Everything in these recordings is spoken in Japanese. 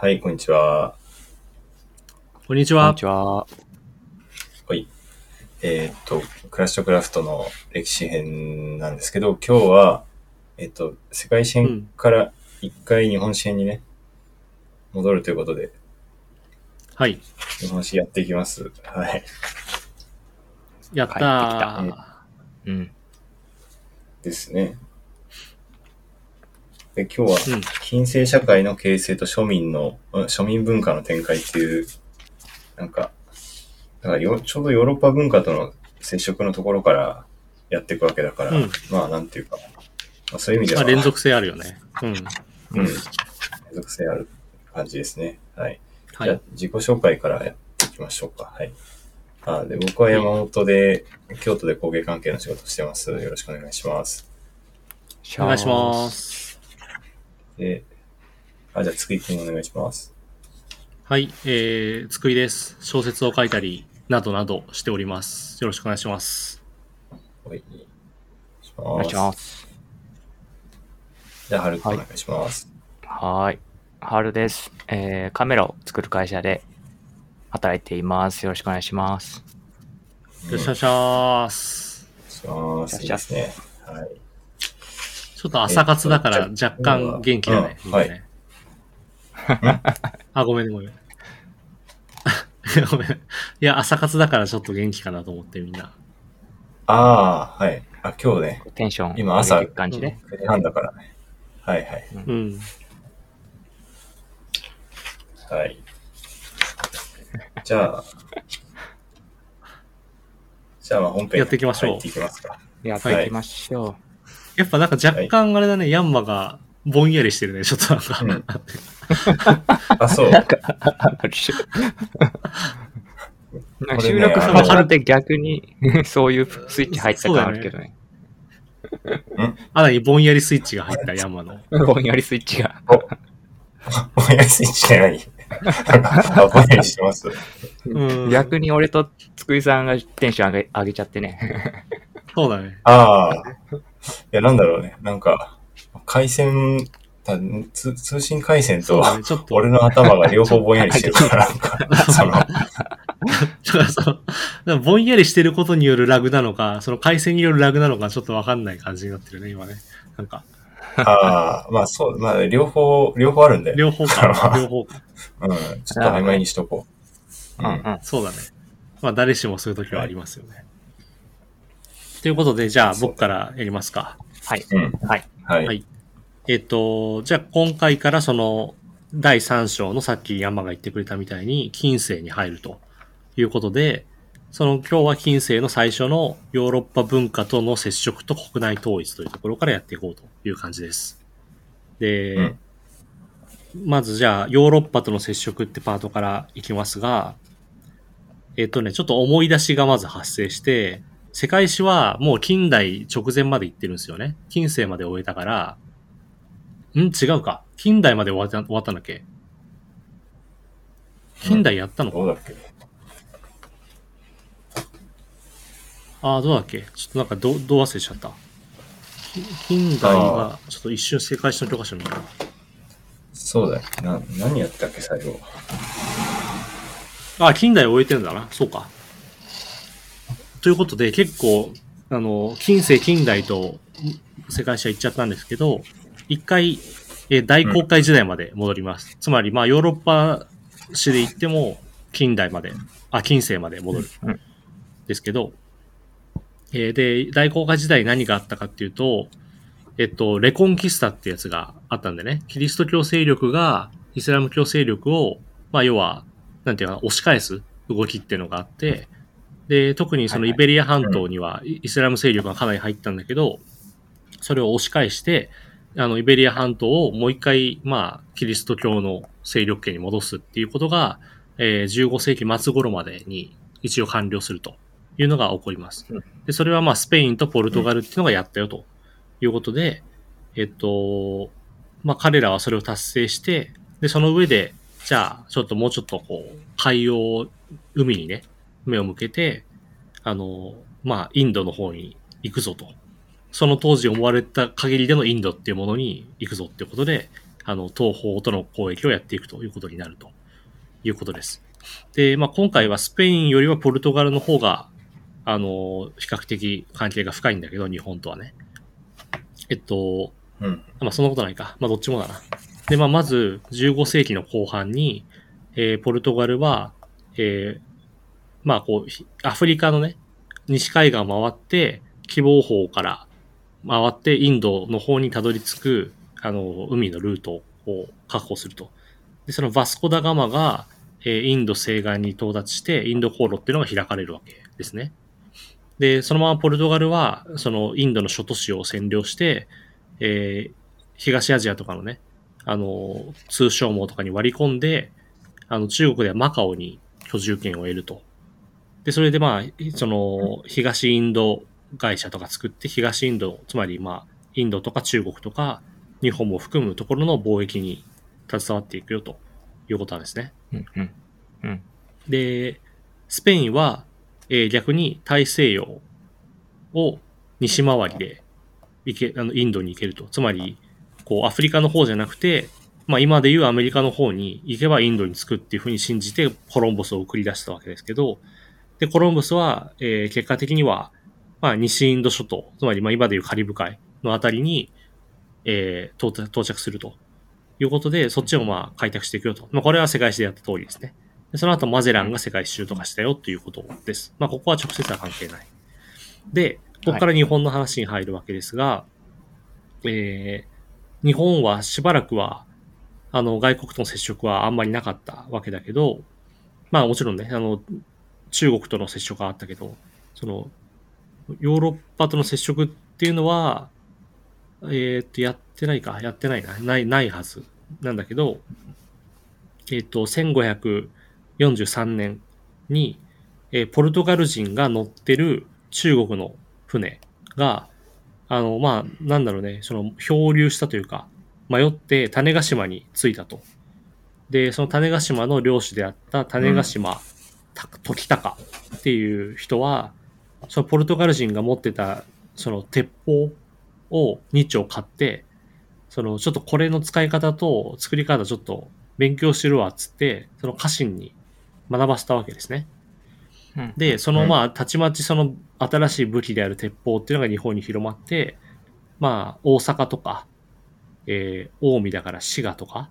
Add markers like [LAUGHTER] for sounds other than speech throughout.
はい、こんにちは。こんにちはこんに。ちは。はい。えーっと、クラッシュクラフトの歴史編なんですけど、今日は、えーっと、世界史編から一回日本史編にね、戻るということで、はい。日本史やっていきます。はい。やった帰ってー。うん。ですね。で、今日は、うん。近世社会の形成と庶民の、うん庶民文化の展開っていう、なんか、だからよちょうどヨーロッパ文化との接触のところからやっていくわけだから、うんまあなんていうか、まあ、そういう意味では、まあ、連続性あるよね。うん。うん、連続性ある感じですね。はい。じゃあはい。自己紹介からやっていきましょうか。はい。あで僕は山本で、京都で工芸関係の仕事をしてます。よろしくお願いします。お願いします。で、あ、じゃあ、つくいくんお願いします。はい。えー、つくいです。小説を書いたり、などなどしております。よろしくお願いします。はい。おお願いします。じゃあ、はるくんおはい願いします。はーい。はるです。えー、カメラを作る会社で働いています。よろしくお願いします。よろしくお願いします。します。いいですね。はい。ちょっと朝活だからえっと若干元気だね。うんみんなね [LAUGHS] あ、ごめんね、ごめん。[LAUGHS] ごめん。いや、朝活だからちょっと元気かなと思ってみんな。ああ、はい。あ、今日ね、テンション今朝感じね。9時半だからね。はいはい。うん。はい。じゃあ、じゃあ、まあ本編やっていきましょう入っていきますか。やっていきましょやっぱなんか若干あれだね、ヤンマがぼんやりしてるね、ちょっとなんか。うん [LAUGHS] あ、そう。う。なんか収録そのはるで逆にそういうスイッチ入った感あるけどね。あらにぼんやりスイッチが入ったヤンマの。ぼんやりスイッチが。ぼんやりスイッチじゃない。あ、ぼんやりしてます。うん。逆に俺とつくいさんがテンション上げ上げちゃってね。そうだね。ああ。いや、なんだろうね。なんか、回線、た通通信回線と、ね、ちょっと。俺の頭が両方ぼんやりしてるから、なんか、[LAUGHS] その、そぼんやりしてることによるラグなのか、その回線によるラグなのか、ちょっとわかんない感じになってるね、今ね。なんか、ああ、まあそう、まあ両方、両方あるんだよ。両方か、[LAUGHS] 両方か。うん、ちょっと曖昧にしとこう。うんうん。そうだね。まあ、誰しもそういう時はありますよね。ということで、じゃあ僕からやりますか。はい。うん。はい。はい。はいえっと、じゃあ今回からその、第3章のさっき山が言ってくれたみたいに、近世に入るということで、その今日は近世の最初のヨーロッパ文化との接触と国内統一というところからやっていこうという感じです。で、うんまずじゃあヨーロッパとの接触ってパートからいきますが、えっとね、ちょっと思い出しがまず発生して、世界史はもう近代直前まで行ってるんですよね。近世まで終えたから、ん？違うか。近代まで終わった終わったんだっけ？近代やったのか、どうだっけ？ああ、どうだっけ？ちょっとなんかど、どう忘れちゃった。き近代が、ちょっと一瞬世界史の教科書見た。そうだよ。な、何やったっけ、最後。あ、近代を終えてんだな。そうか。ということで、結構、あの、近世近代と世界史は行っちゃったんですけど、一回、えー大航海時代まで戻ります。つまり、まあ、ヨーロッパ史で言っても、近代まで、あ、近世まで戻る。うんですけど、えーで、大航海時代何があったかっていうと、えっと、レコンキスタってやつがあったんでね、キリスト教勢力がイスラム教勢力を、まあ、要は、なんていうかな、押し返す動きっていうのがあって、で、特にそのイベリア半島にはイイスラム勢力がかなり入ったんだけど、それを押し返して、あの、イベリア半島をもう一回、まあ、キリスト教の勢力圏に戻すっていうことが、えー15世紀末頃までに一応完了するというのが起こりますうん。で、それはまあ、スペインとポルトガルっていうのがやったよということで、えっと、まあ、彼らはそれを達成して、で、その上で、じゃあ、ちょっともうちょっとこう、海洋、海にね、目を向けて、あの、まあ、インドの方に行くぞと。その当時思われた限りでのインドっていうものに行くぞっていうことで、あの、東方との交易をやっていくということになるということです。で、まあ、今回はスペインよりはポルトガルの方が、あの、比較的関係が深いんだけど、日本とはね。えっと、うん。まあ、そんなことないか。まあ、どっちもだな。で、まあ、まず、15世紀の後半に、えーポルトガルは、えーまあ、こう、アフリカのね、西海岸を回って、希望法から回って、インドの方にたどり着く、あの、海のルートを確保すると。で、そのバスコダガマが、えーインド西岸に到達して、インド航路っていうのが開かれるわけですね。で、そのままポルトガルは、そのインドの諸都市を占領して、えー東アジアとかのね、あの、通商網とかに割り込んで、あの、中国ではマカオに居住権を得ると。で、それでまあ、その、東インド会社とか作って、東インド、つまりまあ、インドとか中国とか、日本も含むところの貿易に携わっていくよということなんですね。うんうん。うん。で、スペインは、えー逆に大西洋を西回りで行け、あの、インドに行けると。つまり、こう、アフリカの方じゃなくて、まあ今でいうアメリカの方に行けばインドに着くっていうふうに信じてコロンボスを送り出したわけですけど、で、コロンボスは、えー結果的には、まあ西インド諸島、つまりまあ今でいうカリブ海のあたりに、えー到着するということで、そっちをまあ開拓していくよと。まあこれは世界史でやった通りですね。でその後マゼランが世界一周とかしたよっていうことです。まあここは直接は関係ない。で、ここから日本の話に入るわけですが、えー日本はしばらくは、あの、外国との接触はあんまりなかったわけだけど、まあもちろんね、あの、中国との接触はあったけど、その、ヨーロッパとの接触っていうのは、えーっと、やってないか、やってないな、ない、ないはずなんだけど、えーっと、1543年に、えーポルトガル人が乗ってる中国の船が、あの、まあ、なんだろうね、その、漂流したというか、迷って種子島に着いたと。で、その種子島の領主であった種子島、た時高っていう人は、そのポルトガル人が持ってた、その鉄砲を2丁買って、その、ちょっとこれの使い方と作り方ちょっと勉強してるわ、っつって、その家臣に学ばせたわけですね。うん、で、そのまあ、たちまちその新しい武器である鉄砲っていうのが日本に広まって、まあ、大阪とか、えー、近江だから滋賀とか、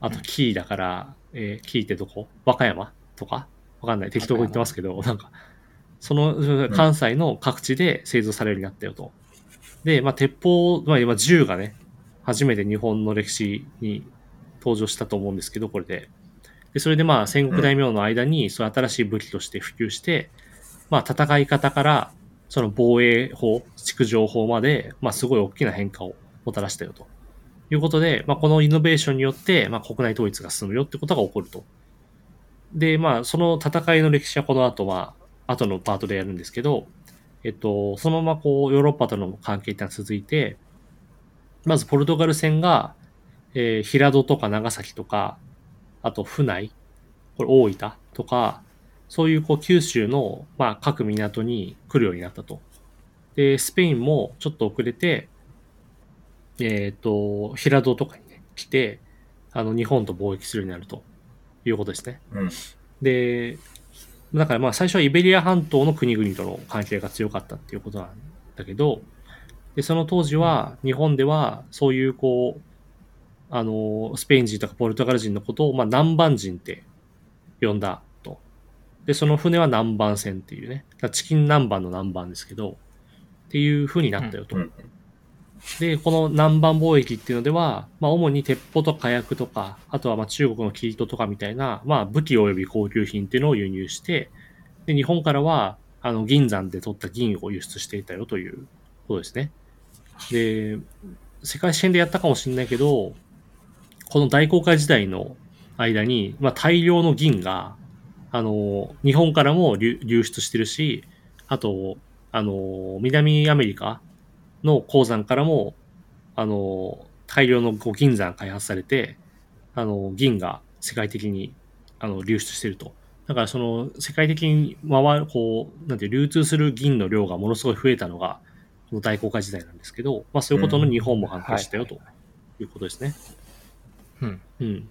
あと、紀伊だから、えー、紀伊ってどこ？和歌山？とかわかんない。適当に言ってますけど、なんか、その、関西の各地で製造されるようになったよと。で、まあ、鉄砲、まあ、今銃がね、初めて日本の歴史に登場したと思うんですけど、これで。で、それでまあ戦国大名の間に、そういう新しい武器として普及して、まあ戦い方から、その防衛法、築城法まで、まあすごい大きな変化をもたらしたよと。いうことで、まあこのイノベーションによって、まあ国内統一が進むよってことが起こると。で、まあその戦いの歴史はこの後は、後のパートでやるんですけど、えっと、そのままこうヨーロッパとの関係ってのは続いて、まずポルトガル船が、えー平戸とか長崎とか、あと府内、これ大分とか、そういうこう九州の、まあ、各港に来るようになったと。で、スペインもちょっと遅れて、えっ、と、平戸とかにね、来て、あの、日本と貿易するようになるということですね。うん。で、だからまあ最初はイベリア半島の国々との関係が強かったっていうことなんだけど、で、その当時は日本ではそういうこう、あの、スペイン人とかポルトガル人のことをまあ南蛮人って呼んだと。で、その船は南蛮船っていうね、チキン南蛮の南蛮ですけど、っていう風になったよと。うん。で、この南蛮貿易っていうのでは、まあ、主に鉄砲とか火薬とか、あとはまあ中国のキリトとかみたいな、まあ、武器及び高級品っていうのを輸入して、で、日本からは、あの、銀山で取った銀を輸出していたよということですね。で、世界史編でやったかもしれないけど、この大航海時代の間に、まあ、大量の銀が、あの、日本からも流出してるし、あと、あの、南アメリカの鉱山からも、あの、大量のこう銀山開発されて、あの、銀が世界的に、あの、流出してると。だからその、世界的に回る、こう、なんていう、流通する銀の量がものすごい増えたのが、この大航海時代なんですけど、まあそういうことの日本も関係したよということですね。うん。うん。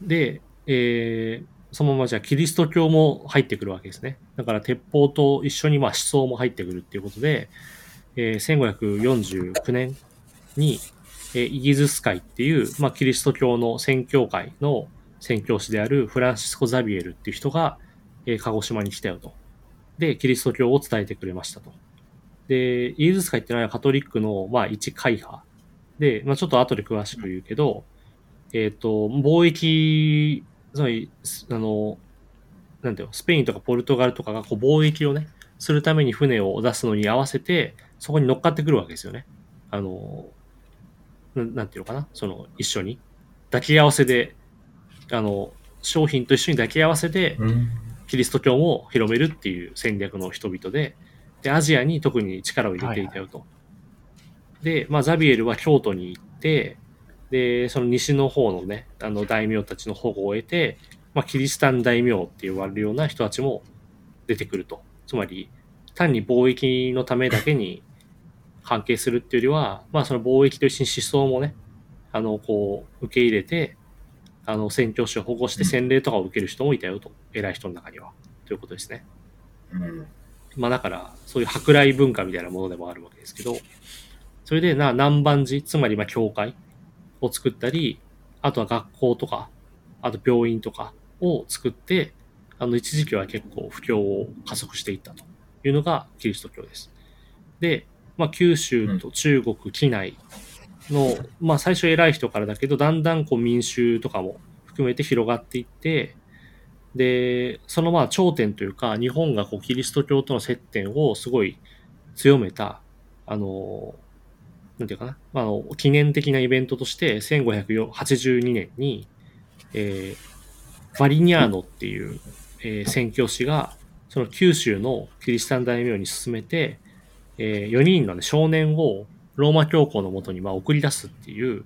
で、えーそのままじゃあキリスト教も入ってくるわけですね。だから鉄砲と一緒にまあ思想も入ってくるっていうことで、えー1549年に、えーイギズス会っていう、まあ、キリスト教の宣教会の宣教師であるフランシスコ・ザビエルっていう人が、えー鹿児島に来たよと。で、キリスト教を伝えてくれましたと。で、イギズス会っていうのはカトリックの、まあ、一会派。で、まあ、ちょっと後で詳しく言うけど、えっ、と、貿易、つまり、あの、なんていうの、スペインとかポルトガルとかがこう貿易をね、するために船を出すのに合わせて、そこに乗っかってくるわけですよね。あの、ななんていうのかな、その、一緒に。抱き合わせで、あの、商品と一緒に抱き合わせて、うん。キリスト教を広めるっていう戦略の人々で、で、アジアに特に力を入れていたよと。で、まあ、ザビエルは京都に行って、で、その西の方のね、あの大名たちの保護を得て、まあ、キリシタン大名って言われるような人たちも出てくると。つまり、単に貿易のためだけに関係するっていうよりは、まあ、その貿易と一緒に思想もね、あの、こう、受け入れて、あの、宣教師を保護して洗礼とかを受ける人もいたよと。偉い人の中には。ということですね。うん。まあだから、そういう舶来文化みたいなものでもあるわけですけど、それでな、南蛮寺、つまりまあ教会を作ったり、あとは学校とか、あと病院とかを作って、あの一時期は結構不況を加速していったというのがキリスト教です。で、まあ九州と中国、畿内の、まあ最初偉い人からだけど、だんだんこう民衆とかも含めて広がっていって、で、そのまあ頂点というか、日本がこうキリスト教との接点をすごい強めた、あの、なんていうかな、まあ、あの記念的なイベントとして、1582年に、えー、バリニャーノっていう、えー宣教師が、その九州のキリシタン大名に進めて、え4人の、ね、少年をローマ教皇のもとにまあ送り出すっていう、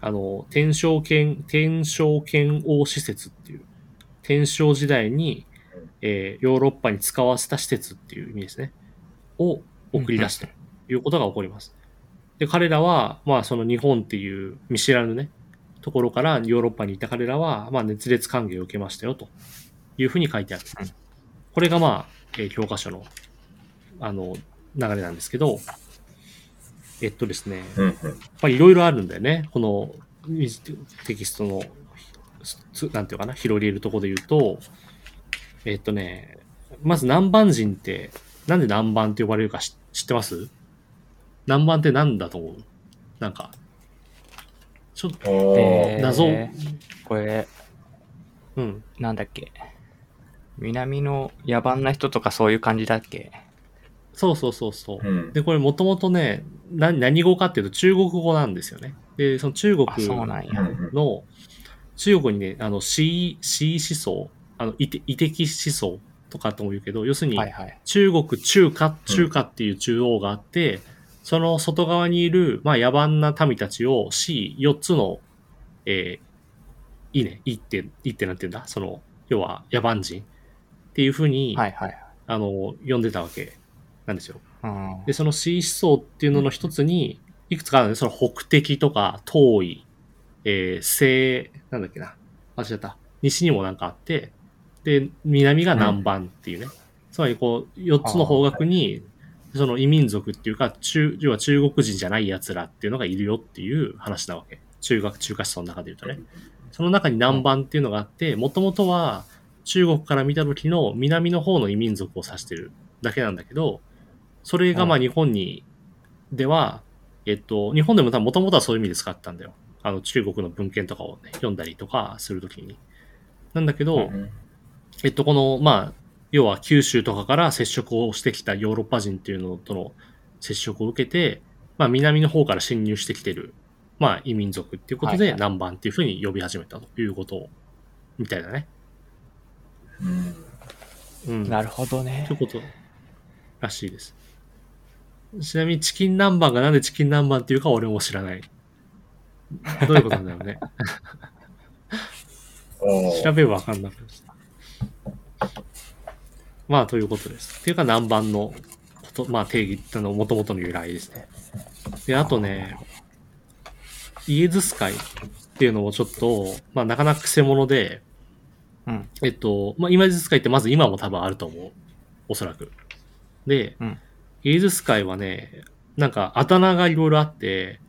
あの、天正剣、天正剣王施設っていう、天正時代に、えーヨーロッパに使わせた施設っていう意味ですね。を送り出すということが起こります。で、彼らは、まあその日本っていう見知らぬね、ところからヨーロッパにいた彼らは、まあ熱烈歓迎を受けましたよというふうに書いてあるうん。これがまあ、えー教科書の、あの、流れなんですけど、えっとですね、いろいろあるんだよね。このテキストの、つなんていうかな、広げるところで言うと、えっとね、まず南蛮人って、なんで南蛮って呼ばれるか知知ってます？南蛮って何だと思う？なんか、ちょっと、謎これ、うん。なんだっけ？南の野蛮な人とかそういう感じだっけ？そうそうそうそう。うん。で、これもともとね、な何語かっていうと中国語なんですよね。で、その中国あ、そうなんや。うんの、中国にね、あの、C、C 思想、あの、異的思想とかとも言うけど、要するにはい、はい。中国中華、中華っていう中央があって、その外側にいる、まあ、野蛮な民たちを C、4つの、えー、いいね、いいって、いいってなんて言うんだ？その、要は野蛮人っていうふうに、はいはい。あの、呼んでたわけなんですよ。うん。で、その C 思想っていうのの一つに、いくつかあるんで、その北敵とか、東夷、えー、西、なんだっけな、間違った。西にもなんかあって、で、南が南蛮っていうね。つまりこう、四つの方角に、その異民族っていうか、中、要は中国人じゃない奴らっていうのがいるよっていう話なわけ。中学、中華思想の中で言うとね。その中に南蛮っていうのがあって、もともとは中国から見た時の南の方の異民族を指してるだけなんだけど、それがまあ日本に、では、えっと、日本でも多分もともとはそういう意味で使ったんだよ。あの中国の文献とかをね、読んだりとかするときに。なんだけど、うんえっと、この、まあ、要は九州とかから接触をしてきたヨーロッパ人っていうのとの接触を受けて、まあ、南の方から侵入してきてる、まあ、異民族っていうことで、南蛮っていうふうに呼び始めたということみたいだね。うん。うん。なるほどねという。ことらしいです。ちなみにチキン南蛮がなんでチキン南蛮っていうか俺も知らない。どういうことなんだろうね。調べればわかんなくなった。まあ、ということです。っていうか南蛮のこと、まあ定義、あの、元々の由来ですね。で、あとね、イエズス会。っていうのもちょっと、まあなかなか癖者で、うん。えっと、まあ、イメージスカイってまず今も多分あると思う。おそらく。で、うんイーズスカイはね、なんかあだ名がいろいろあって、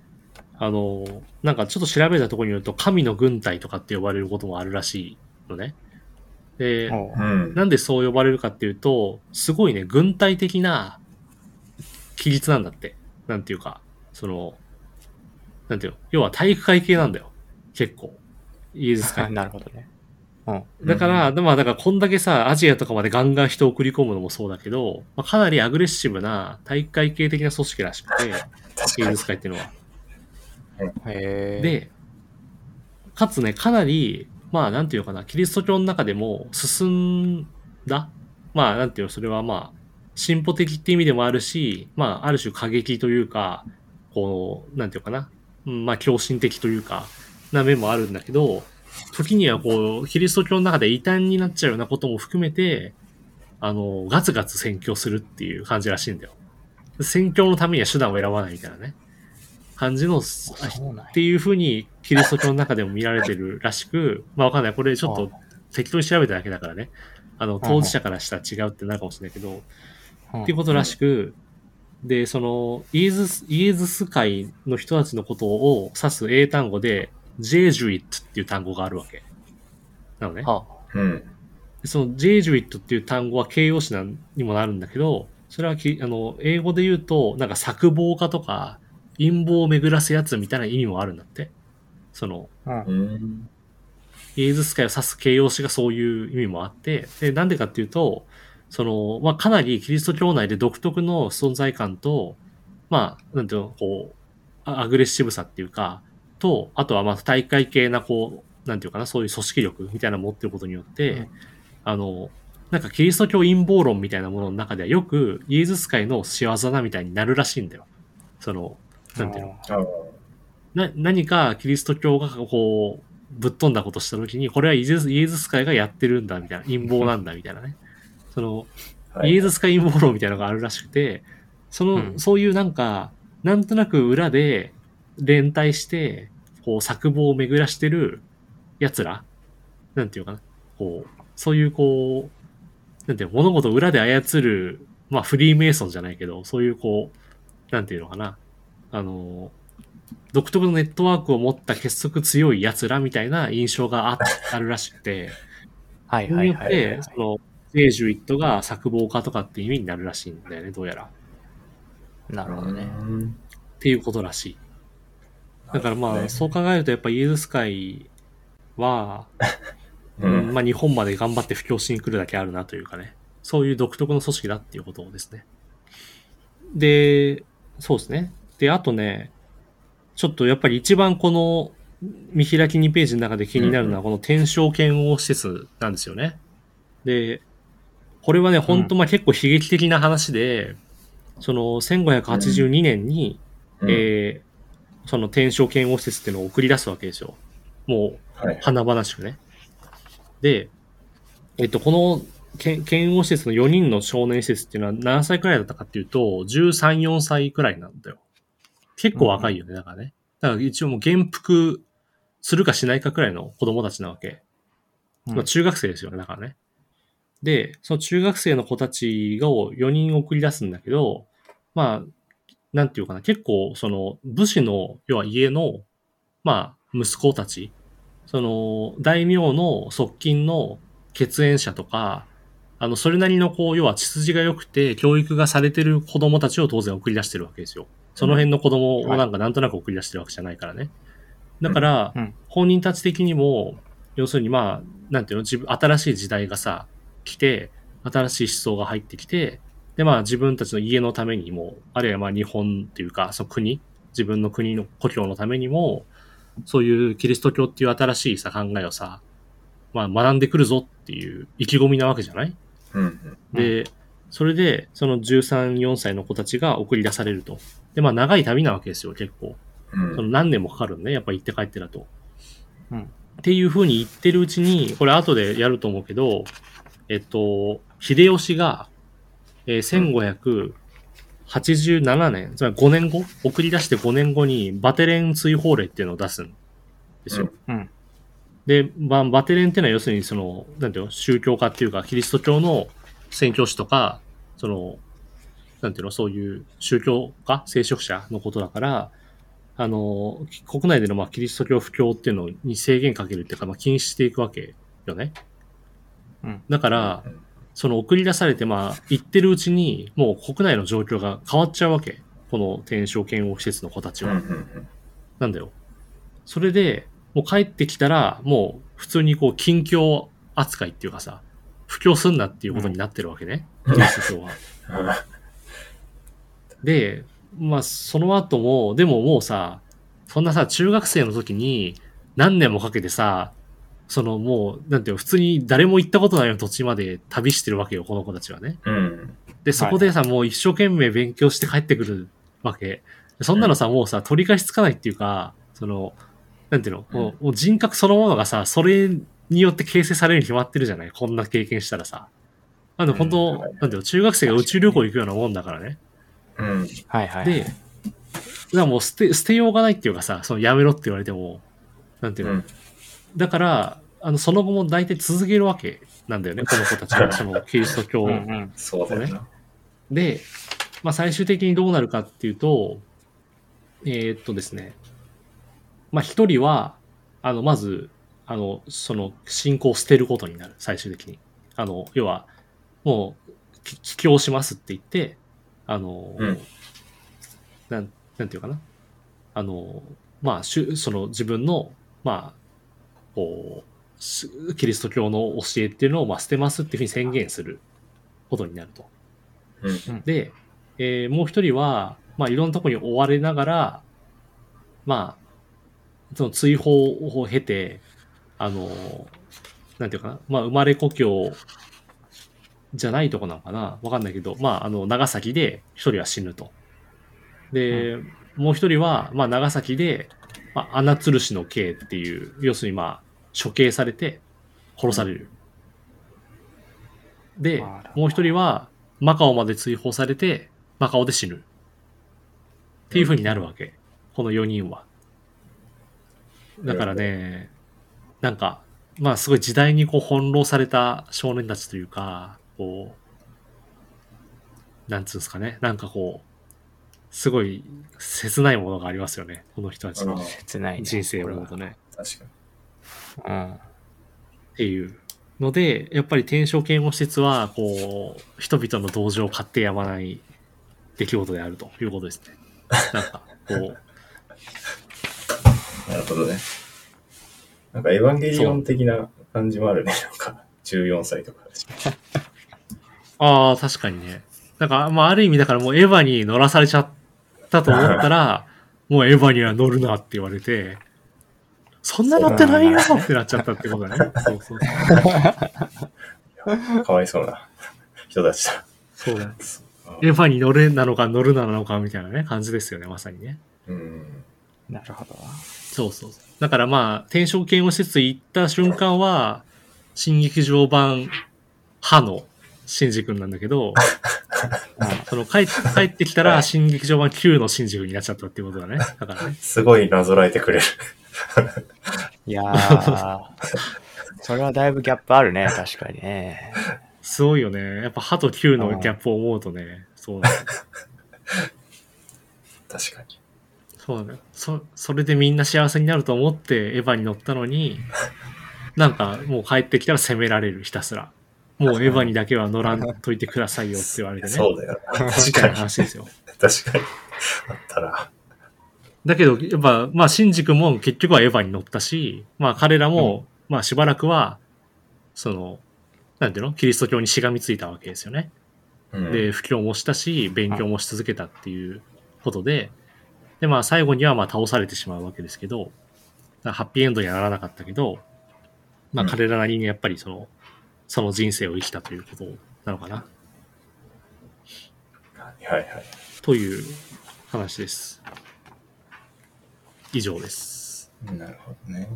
あの、なんかちょっと調べたところによると、神の軍隊とかって呼ばれることもあるらしいのね。で、おううん。なんでそう呼ばれるかっていうと、すごいね、軍隊的な規律なんだって。なんていうか、その、なんていうの、要は体育会系なんだよ。結構。イーズスカイって [LAUGHS] なるほどね。うん。だから、まあ、だからこんだけさ、アジアとかまでガンガン人を送り込むのもそうだけど、まあ、かなりアグレッシブな体育会系的な組織らしくて、イーズスカイっていうのは。で、かつね、かなり、まあ、なんていうのかな、キリスト教の中でも進んだまあ、なんていうの、それはまあ、進歩的って意味でもあるし、まあ、ある種過激というか、こう、なんていうのかな、うんまあ、狂信的というか、な面もあるんだけど、時にはこう、キリスト教の中で異端になっちゃうようなことも含めて、あの、ガツガツ宣教するっていう感じらしいんだよ。宣教のためには手段を選ばないみたいなね。感じの、っていう風にキリスト教の中でも見られてるらしく、まあわかんない。これちょっと適当に調べただけだからね。あの、当事者からしたら違うってなるかもしれないけど、うんっていうことらしく、で、その、イーズス、イーズス会の人たちのことを指す英単語で、ジェージュイットっていう単語があるわけ。なのね。はうん。でそのジェージュイットっていう単語は形容詞なんにもなるんだけど、それはきあの英語で言うと、なんか作謀家とか陰謀を巡らすやつみたいな意味もあるんだって。その。イーズスカイを指す形容詞がそういう意味もあって、で、なんでかっていうと、その、まあ、かなりキリスト教内で独特の存在感と、まあ、なんていうの、こう、あアグレッシブさっていうか、と、あとはまあ、大会系な、こう、なんていうかな、そういう組織力みたいなのを持ってることによって、うん。あの、なんかキリスト教陰謀論みたいなものの中ではよく、イーズスカイの仕業だみたいになるらしいんだよ。その、なんていうの、あな、何かキリスト教がこう、ぶっ飛んだことしたときに、これはイエズイエズス会がやってるんだ、みたいな、陰謀なんだ、みたいなね。[LAUGHS] その、はい。イエズス会陰謀論みたいなのがあるらしくて、その、うん。そういうなんか、なんとなく裏で連帯して、こう、作謀を巡らしてる奴らなんていうのかな。こう、そういうこう、なんていうの物事を裏で操る、まあフリーメイソンじゃないけど、そういうこう、なんていうのかな。あの、独特のネットワークを持った結束強い奴らみたいな印象がああるらしくて、[LAUGHS] はいはいはいはいて、その、ジュイットが作謀家とかって意味になるらしいんだよね、どうやら。なるほどね。うんっていうことらしい。だからまあ、ねそう考えるとやっぱイエズス会は、う [LAUGHS] うんん。まあ日本まで頑張って布教しに来るだけあるなというかね。そういう独特の組織だっていうことですね。で、そうですね。で、あとね、ちょっとやっぱり一番この見開き2ページの中で気になるのはこの天正剣王施設なんですよね。で、これはね、本当まあ結構悲劇的な話で、その1582年に、うんえーその天正剣王施設っていうのを送り出すわけですよ。もうはい。華々しくね。で、えっと、この剣剣王施設の4人の少年施設っていうのは何歳くらいだったかっていうと、13、4歳くらいなんだよ。結構若いよね、だからね。だから一応もう元服するかしないかくらいの子供たちなわけ。うんまあ中学生ですよね、だからね。で、その中学生の子たちが4人送り出すんだけど、まあ、なんていうかな、結構、その、武士の、要は家の、まあ、息子たち、その、大名の側近の血縁者とか、あの、それなりの、こう、要は血筋が良くて、教育がされてる子供たちを当然送り出してるわけですよ。その辺の子供をなんかなんとなく送り出してるわけじゃないからね。だから、うん本人たち的にも、要するにまあ、なんていうの、自分、新しい時代がさ、来て、新しい思想が入ってきて、でまあ自分たちの家のためにも、あるいはまあ日本っていうか、その国、自分の国の故郷のためにも、そういうキリスト教っていう新しいさ、考えをさ、まあ学んでくるぞっていう意気込みなわけじゃない？うん。で、それで、その13、4歳の子たちが送り出されると。で、まあ長い旅なわけですよ、結構。うん。その何年もかかるんね、やっぱ行って帰ってだと。うんっていう風に言ってるうちに、これ後でやると思うけど、えっと、秀吉が、えー1587年、つまり5年後送り出して5年後にバテレン追放令っていうのを出すん。ですよ。うん。で、まあ、バテレンっていうのは要するにその、なんていうの、宗教家っていうか、キリスト教の宣教師とか、その、なんていうの、そういう宗教家、聖職者のことだから、あの、国内でのまあキリスト教布教っていうのに制限かけるっていうか、まあ、禁止していくわけよね。うんだからうん、その送り出されて、まあ、行ってるうちに、もう国内の状況が変わっちゃうわけ。この天正剣王施設の子たちは。なんだよ。それで、もう帰ってきたら、もう普通にこう、近況扱いっていうかさ、布教すんなっていうことになってるわけね。うんキリスト教は。で、まあ、その後も、でももうさ、そんなさ、中学生の時に何年もかけてさ、そのもう、なんていうの、普通に誰も行ったことないような土地まで旅してるわけよ、この子たちはね。うん。で、そこでさ、もう一生懸命勉強して帰ってくるわけ。そんなのさ、もうさ、取り返しつかないっていうか、その、なんていうの、もうもう人格そのものがさ、それによって形成されるに決まってるじゃない？こんな経験したらさ。なんで本当、うんなんていうの、中学生が宇宙旅行行くようなもんだからね。うん。はいはい。で、だからもう捨て、捨てようがないっていうかさ、そのやめろって言われても、なんていうの、うん。だから、あの、その後も大体続けるわけなんだよね、[LAUGHS] この子たちは、そのキリスト教うんうん。そうだよな。で、まあ、最終的にどうなるかっていうと、えーっとですね、まあ、一人は、あの、まず、あの、その、信仰を捨てることになる、最終的に。あの、要は、もう、き帰郷しますって言って、あの、うんなん、なんていうかな。あの、まあ、しゅその自分の、まあ、こう、すキリスト教の教えっていうのを、まあ、捨てますっていうふうに宣言することになると。うん。で、えーもう一人は、まあ、いろんなところに追われながら、まあ、その追放を経て、あの、なんていうかな、まあ、生まれ故郷じゃないとこなのかなわかんないけど、まあ、あの、長崎で一人は死ぬと。で、もう一人は、まあ、長崎で、まあ、穴吊るしの刑っていう、要するにまあ、処刑されて殺される。でもう一人は、マカオまで追放されて、マカオで死ぬ。っていう風になるわけ。この4人は。だからね、なんか、まあすごい時代にこう翻弄された少年たちというか、こう、なんつうんですかね。なんかこう、すごい切ないものがありますよね。この人たちの。人生を思うとね。確かに。うん。っていうので、やっぱり天正剣護施設は、こう、人々の同情を買ってやまない出来事であるということですね。なんか、こう、[LAUGHS] なるほどね。なんかエヴァンゲリオン的な感じもあるね。なんか、14歳とか。[LAUGHS] ああ、確かにね。なんか、まあ、ある意味だからもうエヴァに乗らされちゃったと思ったら、[LAUGHS] もうエヴァには乗るなって言われて、そんな乗ってないよってなっちゃったってことだね。そうそうそう。[LAUGHS] かわいそうな人たちだ。そうだね。エヴァに乗れなのか乗るなのかみたいなね、感じですよね、まさにね。うん。なるほど。そうそうそう。だからまあ、天正剣護施設行った瞬間は、新劇場版、歯のシンジ君なんだけど、[LAUGHS] その帰っ帰ってきたら、新劇場版9のシンジ君になっちゃったっていうことだね。だからね。すごいなぞらえてくれる。いやー、それはだいぶギャップあるね、確かにね。すごいよね。やっぱ歯と9のギャップを思うとね、そうだね。[LAUGHS] 確かに。そうだね。そ、それでみんな幸せになると思ってエヴァに乗ったのに、なんかもう帰ってきたら責められる、ひたすら。もうエヴァにだけは乗らんといてくださいよって言われてね。[LAUGHS] そうだよ確かに。話ですよ。[LAUGHS] 確かに。あったら。だけど、やっぱ、まあ、シンジ君も結局はエヴァに乗ったし、まあ、彼らも、まあ、しばらくは、その、なんていうの？キリスト教にしがみついたわけですよね。うん、で、布教もしたし、勉強もし続けたっていうことで、で、まあ、最後には、まあ、倒されてしまうわけですけど、ハッピーエンドにはならなかったけど、まあ、うん彼らなりにやっぱりその、その人生を生きたということなのかな、はいはい。という話です。以上です。なるほどね。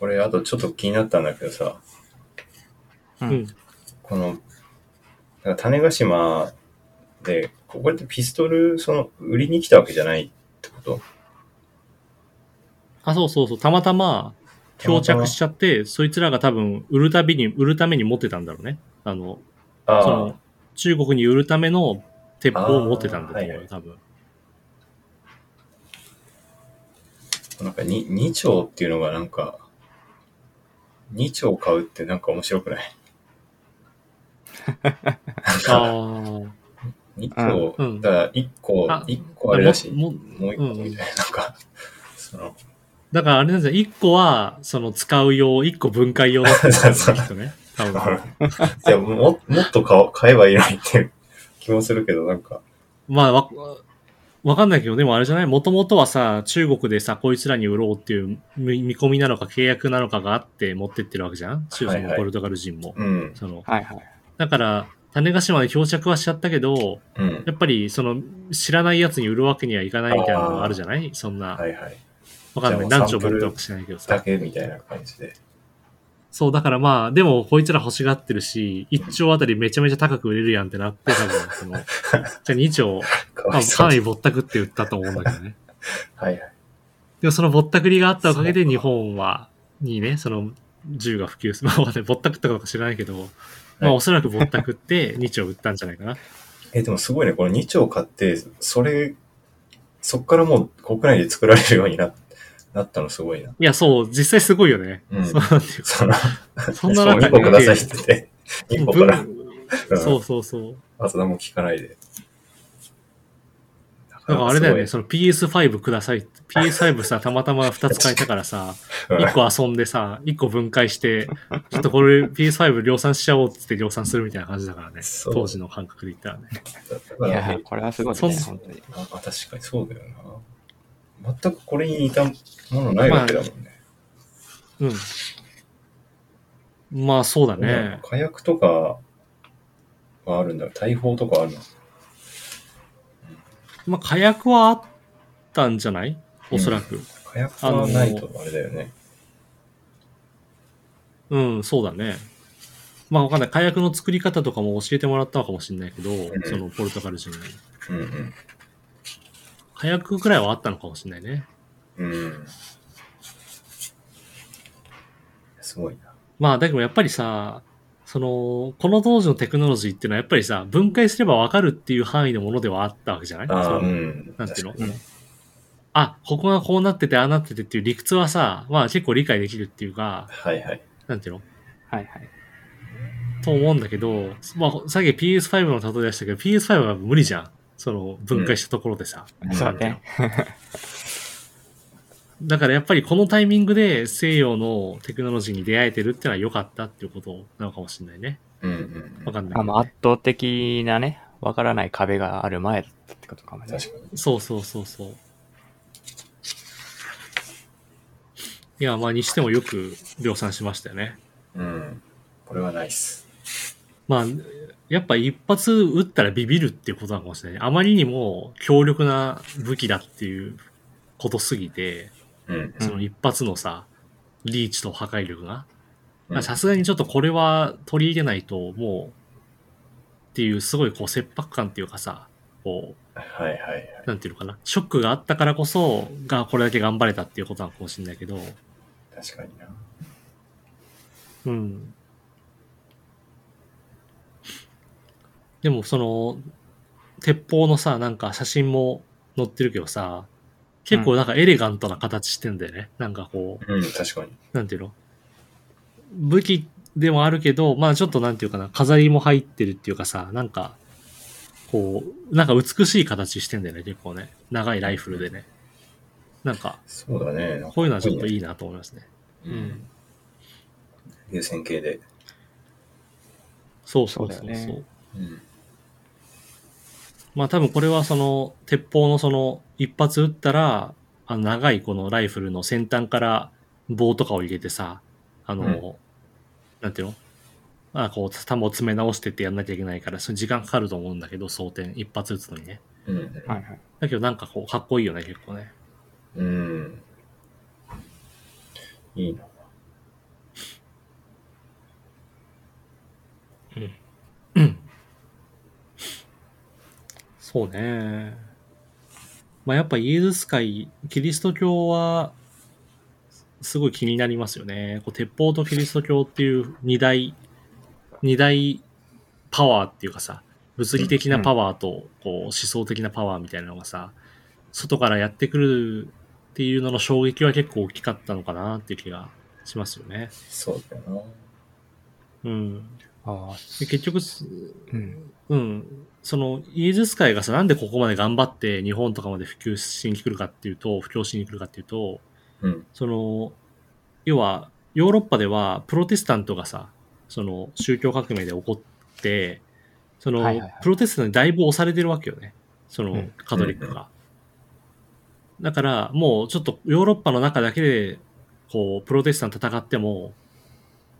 これ、あとちょっと気になったんだけどさ、ううんん。この、種子島でこれってピストル、その、売りに来たわけじゃないってこと？あ、そうそうそう。たまたま、漂着しちゃって、そいつらが多分、売るたびに、売るために持ってたんだろうね。あの、ああその、中国に売るための鉄砲を持ってたんだと思うよ、あーはいはい多分。なんかに2丁っていうのがなんか、2丁買うってなんか面白くない？な [LAUGHS] んあか、あ。2丁、うんだから1個、あ一個あれだし、ももう1個みたいな、なんか、その、だからあれなんですよ。一個は、その使う用、一個分解用だったんですよ、[LAUGHS] ね。多分。[LAUGHS] いや、も、もっと買お買えばいいのにっていう気もするけど、なんか、まあ、わ、わかんないけど、でもあれじゃない？もともとはさ、中国でさ、こいつらに売ろうっていう見見込みなのか契約なのかがあって持ってってるわけじゃん？中はいはい国ポルトガル人も。うん、その、はいはい。だから、種子島で漂着はしちゃったけど、うん。やっぱり、その、知らない奴に売るわけにはいかないみたいなのがあるじゃない？そんな、はいはい。わかんない。何丁持ってるわけしないけどださ。けみたいな感じで。そう、だからまあ、でも、こいつら欲しがってるし、1丁あたりめちゃめちゃ高く売れるやんってなって、多分、その、[LAUGHS] じゃあ2丁、かまあ。かなりぼったくって売ったと思うんだけどね。はいはい。でもそのぼったくりがあったおかげで日本は、にね、その銃が普及する。まあぼったくったかどうか知らないけど、まあおそらくぼったくって2丁売ったんじゃないかな。え、でもすごいね。この2丁買って、それ、そっからもう国内で作られるようにななったのすごいな。いや、そう、実際すごいよね。うんそうなんていうかそんな中2個くださいって言って、2個から、分そうそうそう。あと何も聞かないで。だからあれだよね、すその PS5 ください。PS5 さ、たまたま2つ買えたからさ、ごい1個遊んでさ、1個分解して、ちょっとこれ PS5 量産しちゃおうっつって量産するみたいな感じだからね。そう当時の感覚で言ったらね。いや、これはすごいですね、本当に。あ確かにそうだよな。全くこれに似たものないわけだもんね。うん。まあそうだね。火薬とかはあるんだ。大砲とかあるの？まあ火薬はあったんじゃない？おそらく。火薬はないとあれだよね。うん、そうだね。まあわかんない。火薬の作り方とかも教えてもらったのかもしれないけど、んそのポルトガル人に。うん火薬くらいはあったのかもしれないね。うん。うん。すごいな。まあだけどやっぱりさ、その、この当時のテクノロジーっていうのはやっぱりさ、分解すればわかるっていう範囲のものではあったわけじゃない？あううん。なんていうの？確かにあ、ここがこうなってて、ああなっててっていう理屈はさ、まあ結構理解できるっていうか、はいはい。なんていうの？はいはい。と思うんだけど、まあ、さっき PS5 の例え出したけど、PS5 は無理じゃん。その、分解したところでさ。そうね。だからやっぱりこのタイミングで西洋のテクノロジーに出会えてるってのは良かったっていうことなのかもしれないね。うんうんわかんないね、あまあ、圧倒的なね、わからない壁がある前だったってことかもね。確かに。そうそうそうそう。いや、まあにしてもよく量産しましたよね。うん。これはナイス。まあ、やっぱ一発撃ったらビビるっていうことなのかもしれない。あまりにも強力な武器だっていうことすぎて、うん。その一発のさ、リーチと破壊力が。うんさすがにちょっとこれは取り入れないと、もう、っていうすごいこう切迫感っていうかさ、こはいはいはい。う、なんていうのかな。ショックがあったからこそ、がこれだけ頑張れたっていうことなのかもしれないけど、確かにな。うん。でもその、鉄砲のさ、なんか写真も載ってるけどさ、結構なんかエレガントな形してんだよね。なんかこう、うん、確かに。なんていうの？武器でもあるけど、まあちょっとなんていうかな、飾りも入ってるっていうかさ、なんか、こう、なんか美しい形してんだよね、結構ね。長いライフルでね。なんか、そうだね。こういうのはちょっとい。いいなと思いますね。うん。優先系で。そうそうそうそう。そうねうん。まあ多分これはその、鉄砲のその、一発撃ったら、あの長いこのライフルの先端から棒とかを入れてさ、あの、うんなんていうの？あこう、弾を詰め直してってやんなきゃいけないから、その時間かかると思うんだけど、装填、一発撃つのにね。うん。はいはい。だけどなんかこう、かっこいいよね、結構ね。うん。いいな。うん。そそうね。まあやっぱイエズス会、キリスト教は、すごい気になりますよね。こう鉄砲とキリスト教っていう二大、二大パワーっていうかさ、物理的なパワーとこう思想的なパワーみたいなのがさ、外からやってくるっていうのの衝撃は結構大きかったのかなっていう気がしますよね。そうだよな。うん。ああ、で結局す、うん。うん。その、イエズス会がさ、なんでここまで頑張って日本とかまで普及しに来るかっていうと、布教しに来るかっていうと、うん。その、要は、ヨーロッパではプロテスタントがさ、その宗教革命で起こって、その、はいはいはいプロテスタントにだいぶ押されてるわけよね。そのうん、カトリックが。だから、もうちょっとヨーロッパの中だけで、こう、プロテスタント戦っても、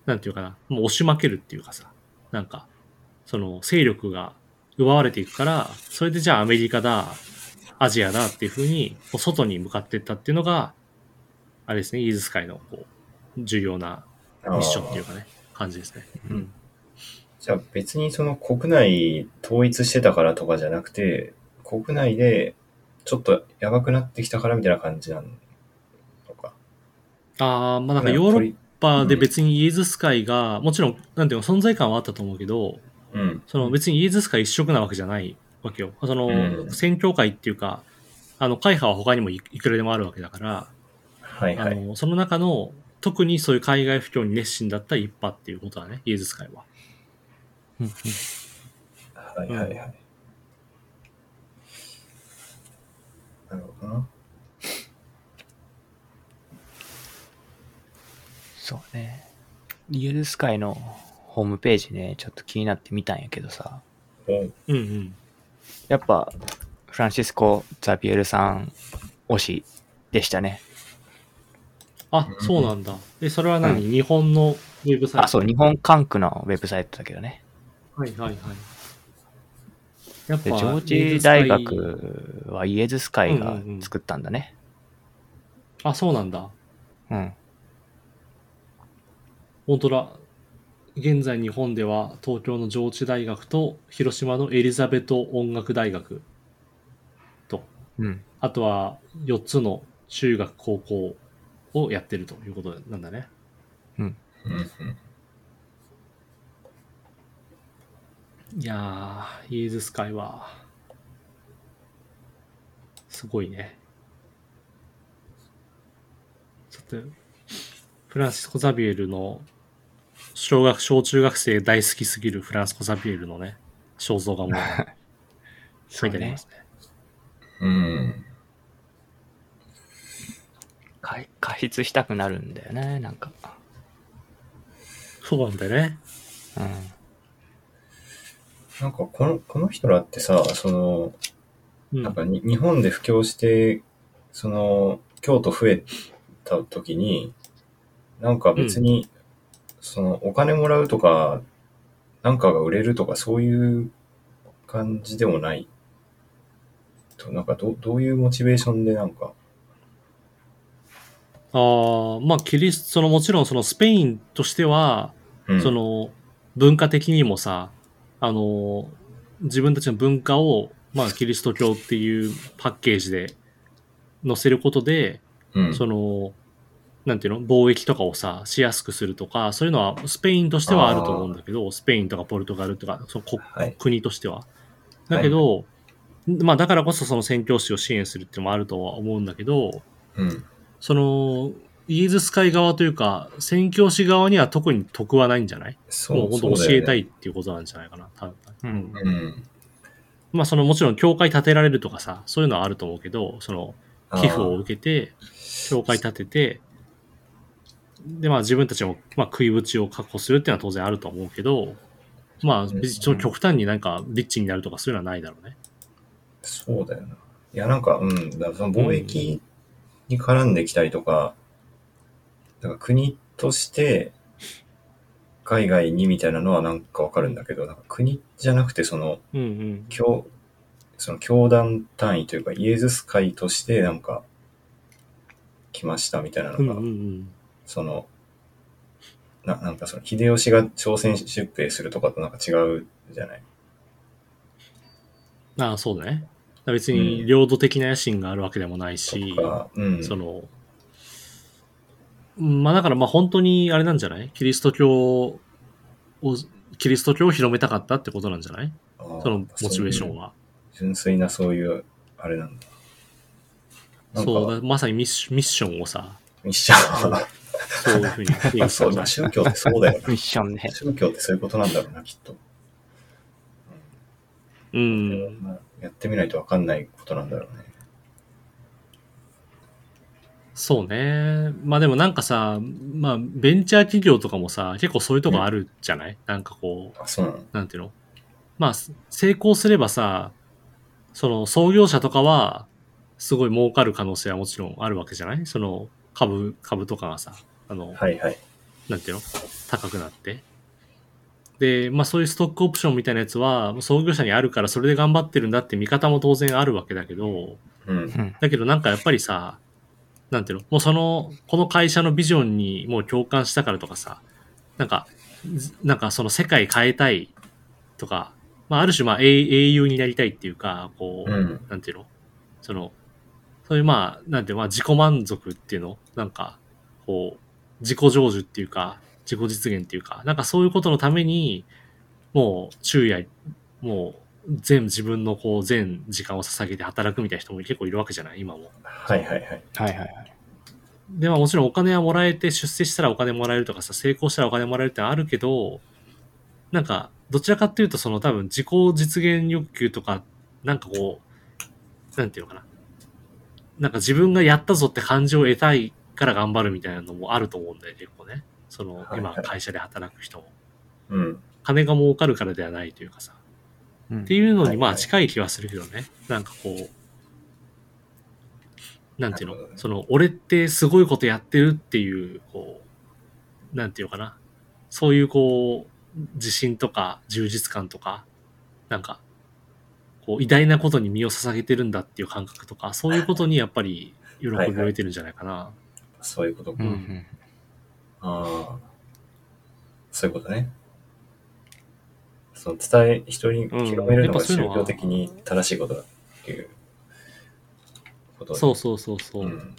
なんていうかな、もう押し負けるっていうかさ、なんか、その勢力が奪われていくから、それでじゃあアメリカだ、アジアだっていう風に、こう外に向かっていったっていうのが、あれですね、イーズス会のこう重要なミッションっていうかね、感じですね。うん。じゃあ別にその国内統一してたからとかじゃなくて、国内でちょっとやばくなってきたからみたいな感じなのか。ああ、まあなんかヨーロッパで別にイーズス会が、もちろん、なんていうの、存在感はあったと思うけど、うん。その別にイーズス会一色なわけじゃないわけよ。その、うん宣教会っていうか、あの、会派は他にもいいくらでもあるわけだから、はいはい。あの、その中の、特にそういう海外布教に熱心だった一派っていうことだね、イエズス会は。うんうんはいはいはい。なるほどな。そうね。イエルス会のホームページね、ちょっと気になって見たんやけどさ、おうんうん。やっぱ、フランシスコ・ザビエルさん推しでしたね。あ、うんそうなんだ。で、それは何、日本のウェブサイト？あ、そう、日本管区のウェブサイトだけどね。はいはいはい。やっで、ぱ、ジョージ大学はイエズス会が作ったんだね。あ、そうなんだ。うん。本当だ。現在日本では東京の上智大学と広島のエリザベト音楽大学と、うん。あとは4つの中学高校をやってるということなんだね。うんうん。いやー、イエズス会は、すごいね。ちょっと、フランシスコ・ザビエルの、小学、小中学生大好きすぎるフランシスコ・ザビエルのね、肖像画も [LAUGHS] 書いてありますね。うん。加加筆したくなるんだよね、なんか。そうなんだよね。うん。なんかこの、この人らってさ、その、うん。なんかに日本で布教して、その、京都増えた時に、なんか別に、その、お金もらうとか、なんかが売れるとか、そういう感じでもない。となんかど、どういうモチベーションでなんか、ああ、まあ、キリスト、そのもちろんそのスペインとしては、うん、その文化的にもさ、あの、自分たちの文化を、まあ、キリスト教っていうパッケージで載せることで、うん、その、なんていうの？貿易とかをさ、しやすくするとか、そういうのはスペインとしてはあると思うんだけど、スペインとかポルトガルとか、その国はい。国としては。だけど、まあだからこそその宣教師を支援するっていうのもあるとは思うんだけど、うん。その、イーズスカイ側というか、宣教師側には特に得はないんじゃない？そう、もう本当教えたいっていうことなんじゃないかな、多分。うん。うん。まあそのもちろん教会建てられるとかさ、そういうのはあると思うけど、その寄付を受けて、教会建てて、でまあ自分たちも、まあ、食いぶちを確保するっていうのは当然あると思うけど、まあ別にその極端になんかリッチになるとかそういうのはないだろうね。そうだよな。いや、なんか、うん、だその貿易に絡んできたりとか、だから国として海外にみたいなのはなんかわかるんだけど、なんか国じゃなくてその、うんうん。教、その教団単位というか、イエズス会としてなんか、来ましたみたいなのが、うんうんうん。その、な、なんかその、秀吉が朝鮮出兵するとかとなんか違うじゃない？ああ、そうだね。別に領土的な野心があるわけでもないし、うん。その、まあだからまあ本当にあれなんじゃない？キリスト教を、キリスト教を広めたかったってことなんじゃない？そのモチベーションは。純粋なそういう、あれなんだ。なんかそうだ、まさにミッシミッションをさ、ミッション。そういうふうに定義そうだ、宗教ってそうだよな。ミッションね。宗教ってそういうことなんだろうな、きっと。うん。まあやってみないとわかんないことなんだろうね。そうね。まあでもなんかさ、まあベンチャー企業とかもさ、結構そういうとこあるじゃない、なんかこう、あ、そうなの？なんていうの？まあ、成功すればさ、その創業者とかは、すごい儲かる可能性はもちろんあるわけじゃない？その株、株とかがさ、あの、はいはい。なんていうの？高くなって。で、まあそういうストックオプションみたいなやつは、創業者にあるからそれで頑張ってるんだって見方も当然あるわけだけど、うん。うん。だけどなんかやっぱりさ、なんていうの？もうその、この会社のビジョンにもう共感したからとかさ、なんか、ずなんかその世界変えたいとか、まあある種まあ英英雄になりたいっていうか、こう、うん。なんていうの？その、そういうまあ、なんていうの？まあ自己満足っていうの？なんか、こう、自己成就っていうか、自己実現っていうか、なんかそういうことのために、もう昼夜、もう全自分のこう全時間を捧げて働くみたいな人も結構いるわけじゃない今も。はいはいはい。はいはいはい。で、まあもちろんお金はもらえて出世したらお金もらえるとかさ、成功したらお金もらえるってあるけど、なんか、どちらかっていうとその多分自己実現欲求とか、なんかこう、なんていうのかな。なんか自分がやったぞって感情を得たいから頑張るみたいなのもあると思うんだよ、結構ね。その、今はいはい会社で働く人も。うん。金が儲かるからではないというかさ。うんっていうのにまあはいはい近い気はするけどね。なんかこう、なんていうの？ねその、俺ってすごいことやってるっていう、こう、なんていうのかな。そういうこう、自信とか充実感とか、なんか、こう、偉大なことに身を捧げてるんだっていう感覚とか、そういうことにやっぱり喜びを得てるんじゃないかな。そういうことか。うんうん。ああ。そういうことね。その伝え、人に広めるのが宗教的に正しいことだっていうことそうそうそうそう。うん。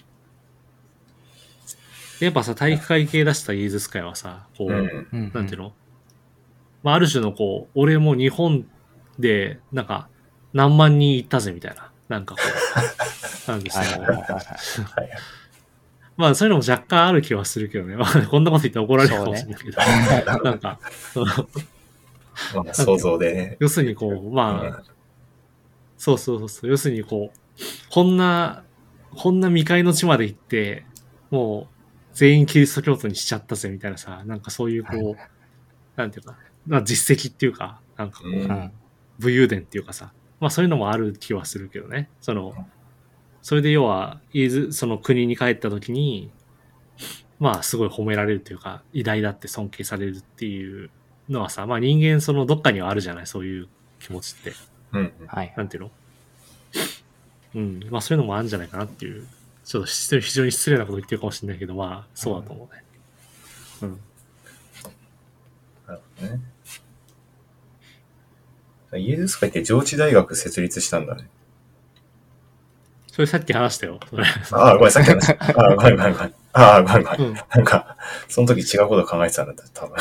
やっぱさ、体育会系出したイーズス会はさ、こう、うん。うんなんていうの？まあ、ある種のこう、俺も日本で、なんか、何万人行ったぜみたいな。なんかこう、[LAUGHS] なんですけどはいはいはいはい。はい。まあ、そういうのも若干ある気はするけどね。まあ、こんなこと言ったら怒られるかもしれないけど。[LAUGHS] なんか、そのまあ、想像でね。要するにこう、まあ、そうそうそうそう、要するにこう、こんな、こんな未開の地まで行って、もう、全員キリスト教徒にしちゃったぜみたいなさ、なんかそういうこう、なんていうか、まあ実績っていうか、なんかこう、うんうん。武勇伝っていうかさ、まあそういうのもある気はするけどね。その、それで要は、イーズその国に帰った時に、まあすごい褒められるというか、偉大だって尊敬されるっていうのはさ、まあ人間そのどっかにはあるじゃない、そういう気持ちって。うん。はい。なんていうの？うん。まあそういうのもあるんじゃないかなっていう。ちょっと非常に失礼なこと言ってるかもしれないけど、まあそうだと思うね。うん。なるほどね。イエズス会って上智大学設立したんだね。それさっき話したよ。それああ、ごめん、さっきの話。ああ、ごめん、ごめん、ごめん。ああ、ごめん、ごめん。うん。なんか、その時違うこと考えてたんだった、多分。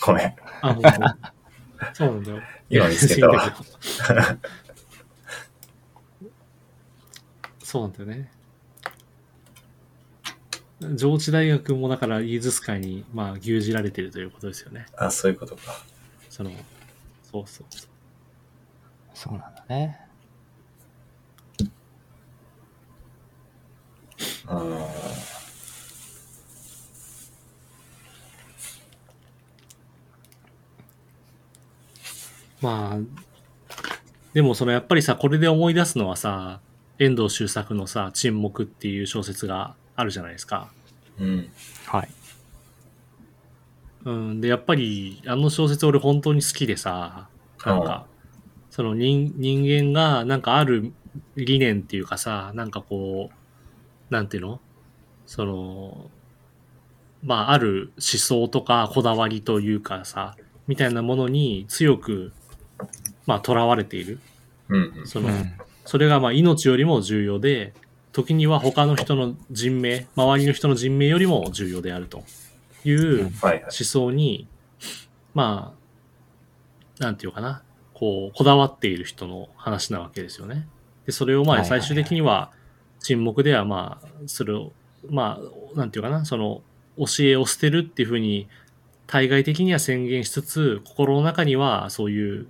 ごめん。あ、そうなんだよ。今見つけたわ。[LAUGHS] そうなんだよね。上智大学もだからイーズス会にまあ牛耳られてるということですよね。あ、そういうことか。その、そうそうそう。そうなんだね。あまあ、でもそのやっぱりさ、これで思い出すのはさ、遠藤周作のさ、沈黙っていう小説があるじゃないですか。ーうん。はい。うん、で、やっぱり、あの小説俺本当に好きでさ、なんか、その人人間がなんかある理念っていうかさ、なんかこう、なんていうの？その、まあある思想とかこだわりというかさ、みたいなものに強く、まあ囚われている。うんうん。その、それがまあ命よりも重要で、時には他の人の人命、周りの人の人命よりも重要であるという。思想に、まあ、なんていうかな、こう、こだわっている人の話なわけですよね。で、それをまあはいはいはい最終的には沈黙ではまあ、それを、まあ、なんていうかな、その、教えを捨てるっていうふうに、対外的には宣言しつつ、心の中にはそういう、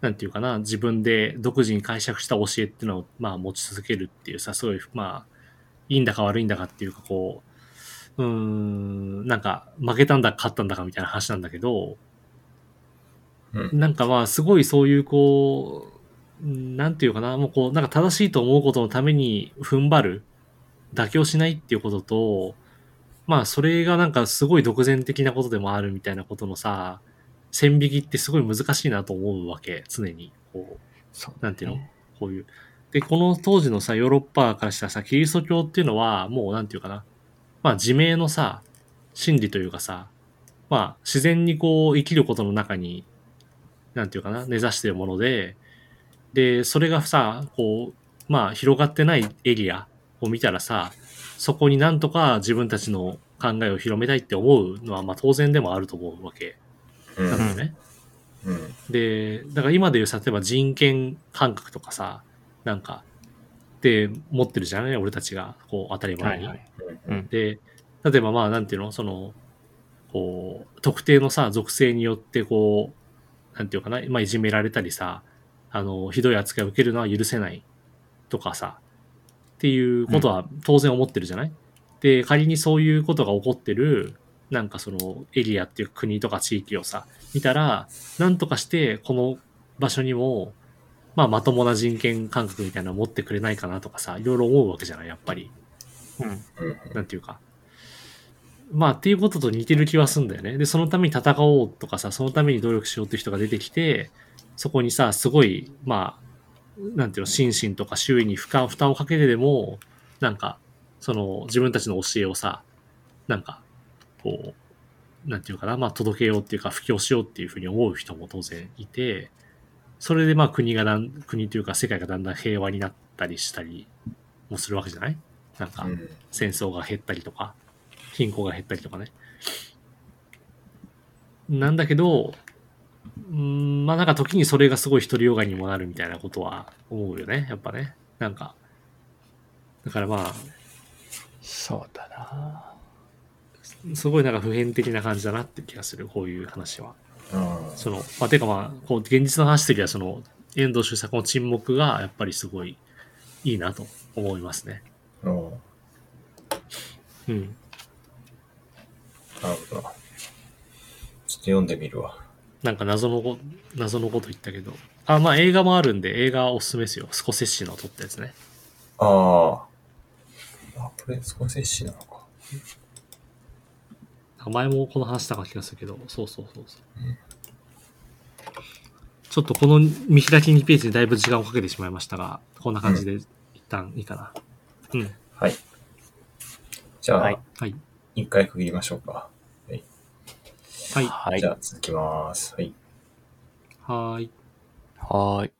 なんていうかな、自分で独自に解釈した教えっていうのを、まあ、持ち続けるっていうさ、すごい、まあ、いいんだか悪いんだかっていうか、こう、うーん、なんか、負けたんだか勝ったんだかみたいな話なんだけど、うん。なんかまあ、すごいそういう、こう、うんなんていうかな、もうこう、なんか正しいと思うことのために踏ん張る、妥協しないっていうことと、まあ、それがなんかすごい独善的なことでもあるみたいなことのさ、線引きってすごい難しいなと思うわけ、常に。こう、そうなんていうの？こういう。で、この当時のさ、ヨーロッパからしたらさ、キリスト教っていうのは、もうなんていうかな。まあ、自明のさ、真理というかさ、まあ、自然にこう、生きることの中に、なんていうかな、根ざしてるもので、で、それがさ、こう、まあ、広がってないエリアを見たらさ、そこになんとか自分たちの考えを広めたいって思うのは、まあ、当然でもあると思うわけうんなんだよね。うん。で、だから今でいうさ、例えば人権感覚とかさ、なんか、で持ってるじゃない？俺たちが、こう、当たり前に。はいはい。うん。で、例えばまあ、なんていうの？その、こう、特定のさ、属性によって、こう、なんていうかな、まあ、いじめられたりさ、あの、ひどい扱いを受けるのは許せないとかさ、っていうことは当然思ってるじゃない、で、仮にそういうことが起こってる、なんかそのエリアっていう国とか地域をさ、見たら、なんとかしてこの場所にも、まあまともな人権感覚みたいなのを持ってくれないかなとかさ、いろいろ思うわけじゃない、やっぱり。うん。うんなんていうか。まあっていうことと似てる気はするんだよね。で、そのために戦おうとかさ、そのために努力しようっていう人が出てきて、そこにさ、すごい、まあ、なんていうの、心身とか周囲に負荷負担をかけてでも、なんか、その自分たちの教えをさ、なんか、こう、なんていうかな、まあ届けようっていうか、布教しようっていうふうに思う人も当然いて、それでまあ国がだん、国というか世界がだんだん平和になったりしたりもするわけじゃない？なんか、うん戦争が減ったりとか、貧困が減ったりとかね。なんだけど、うーんまあなんか時にそれがすごい独りよがりにもなるみたいなことは思うよね、やっぱね。なんか。だからまあ、そうだな。すごいなんか普遍的な感じだなって気がする、こういう話は。あその、まあ、てかまあ、こう、現実の話的にはその、遠藤周作の沈黙がやっぱりすごいいいなと思いますね。あ、うんうん。なるほどな。ちょっと読んでみるわ。なんか謎のこ、謎のこと言ったけど。あ、まあ映画もあるんで、映画おすすめですよ。スコセッシの撮ったやつね。ああ。あ、これ、スコセッシなのか。前もこの話したか気がするけど、そうそうそうそう。ちょっとこの見開き2ページにだいぶ時間をかけてしまいましたが、こんな感じで一旦いいかな。うん。はい。じゃあ、はいはい。一回区切りましょうか。はい。はい。はいじゃ。あ、続きます。はい。はーい。はーい。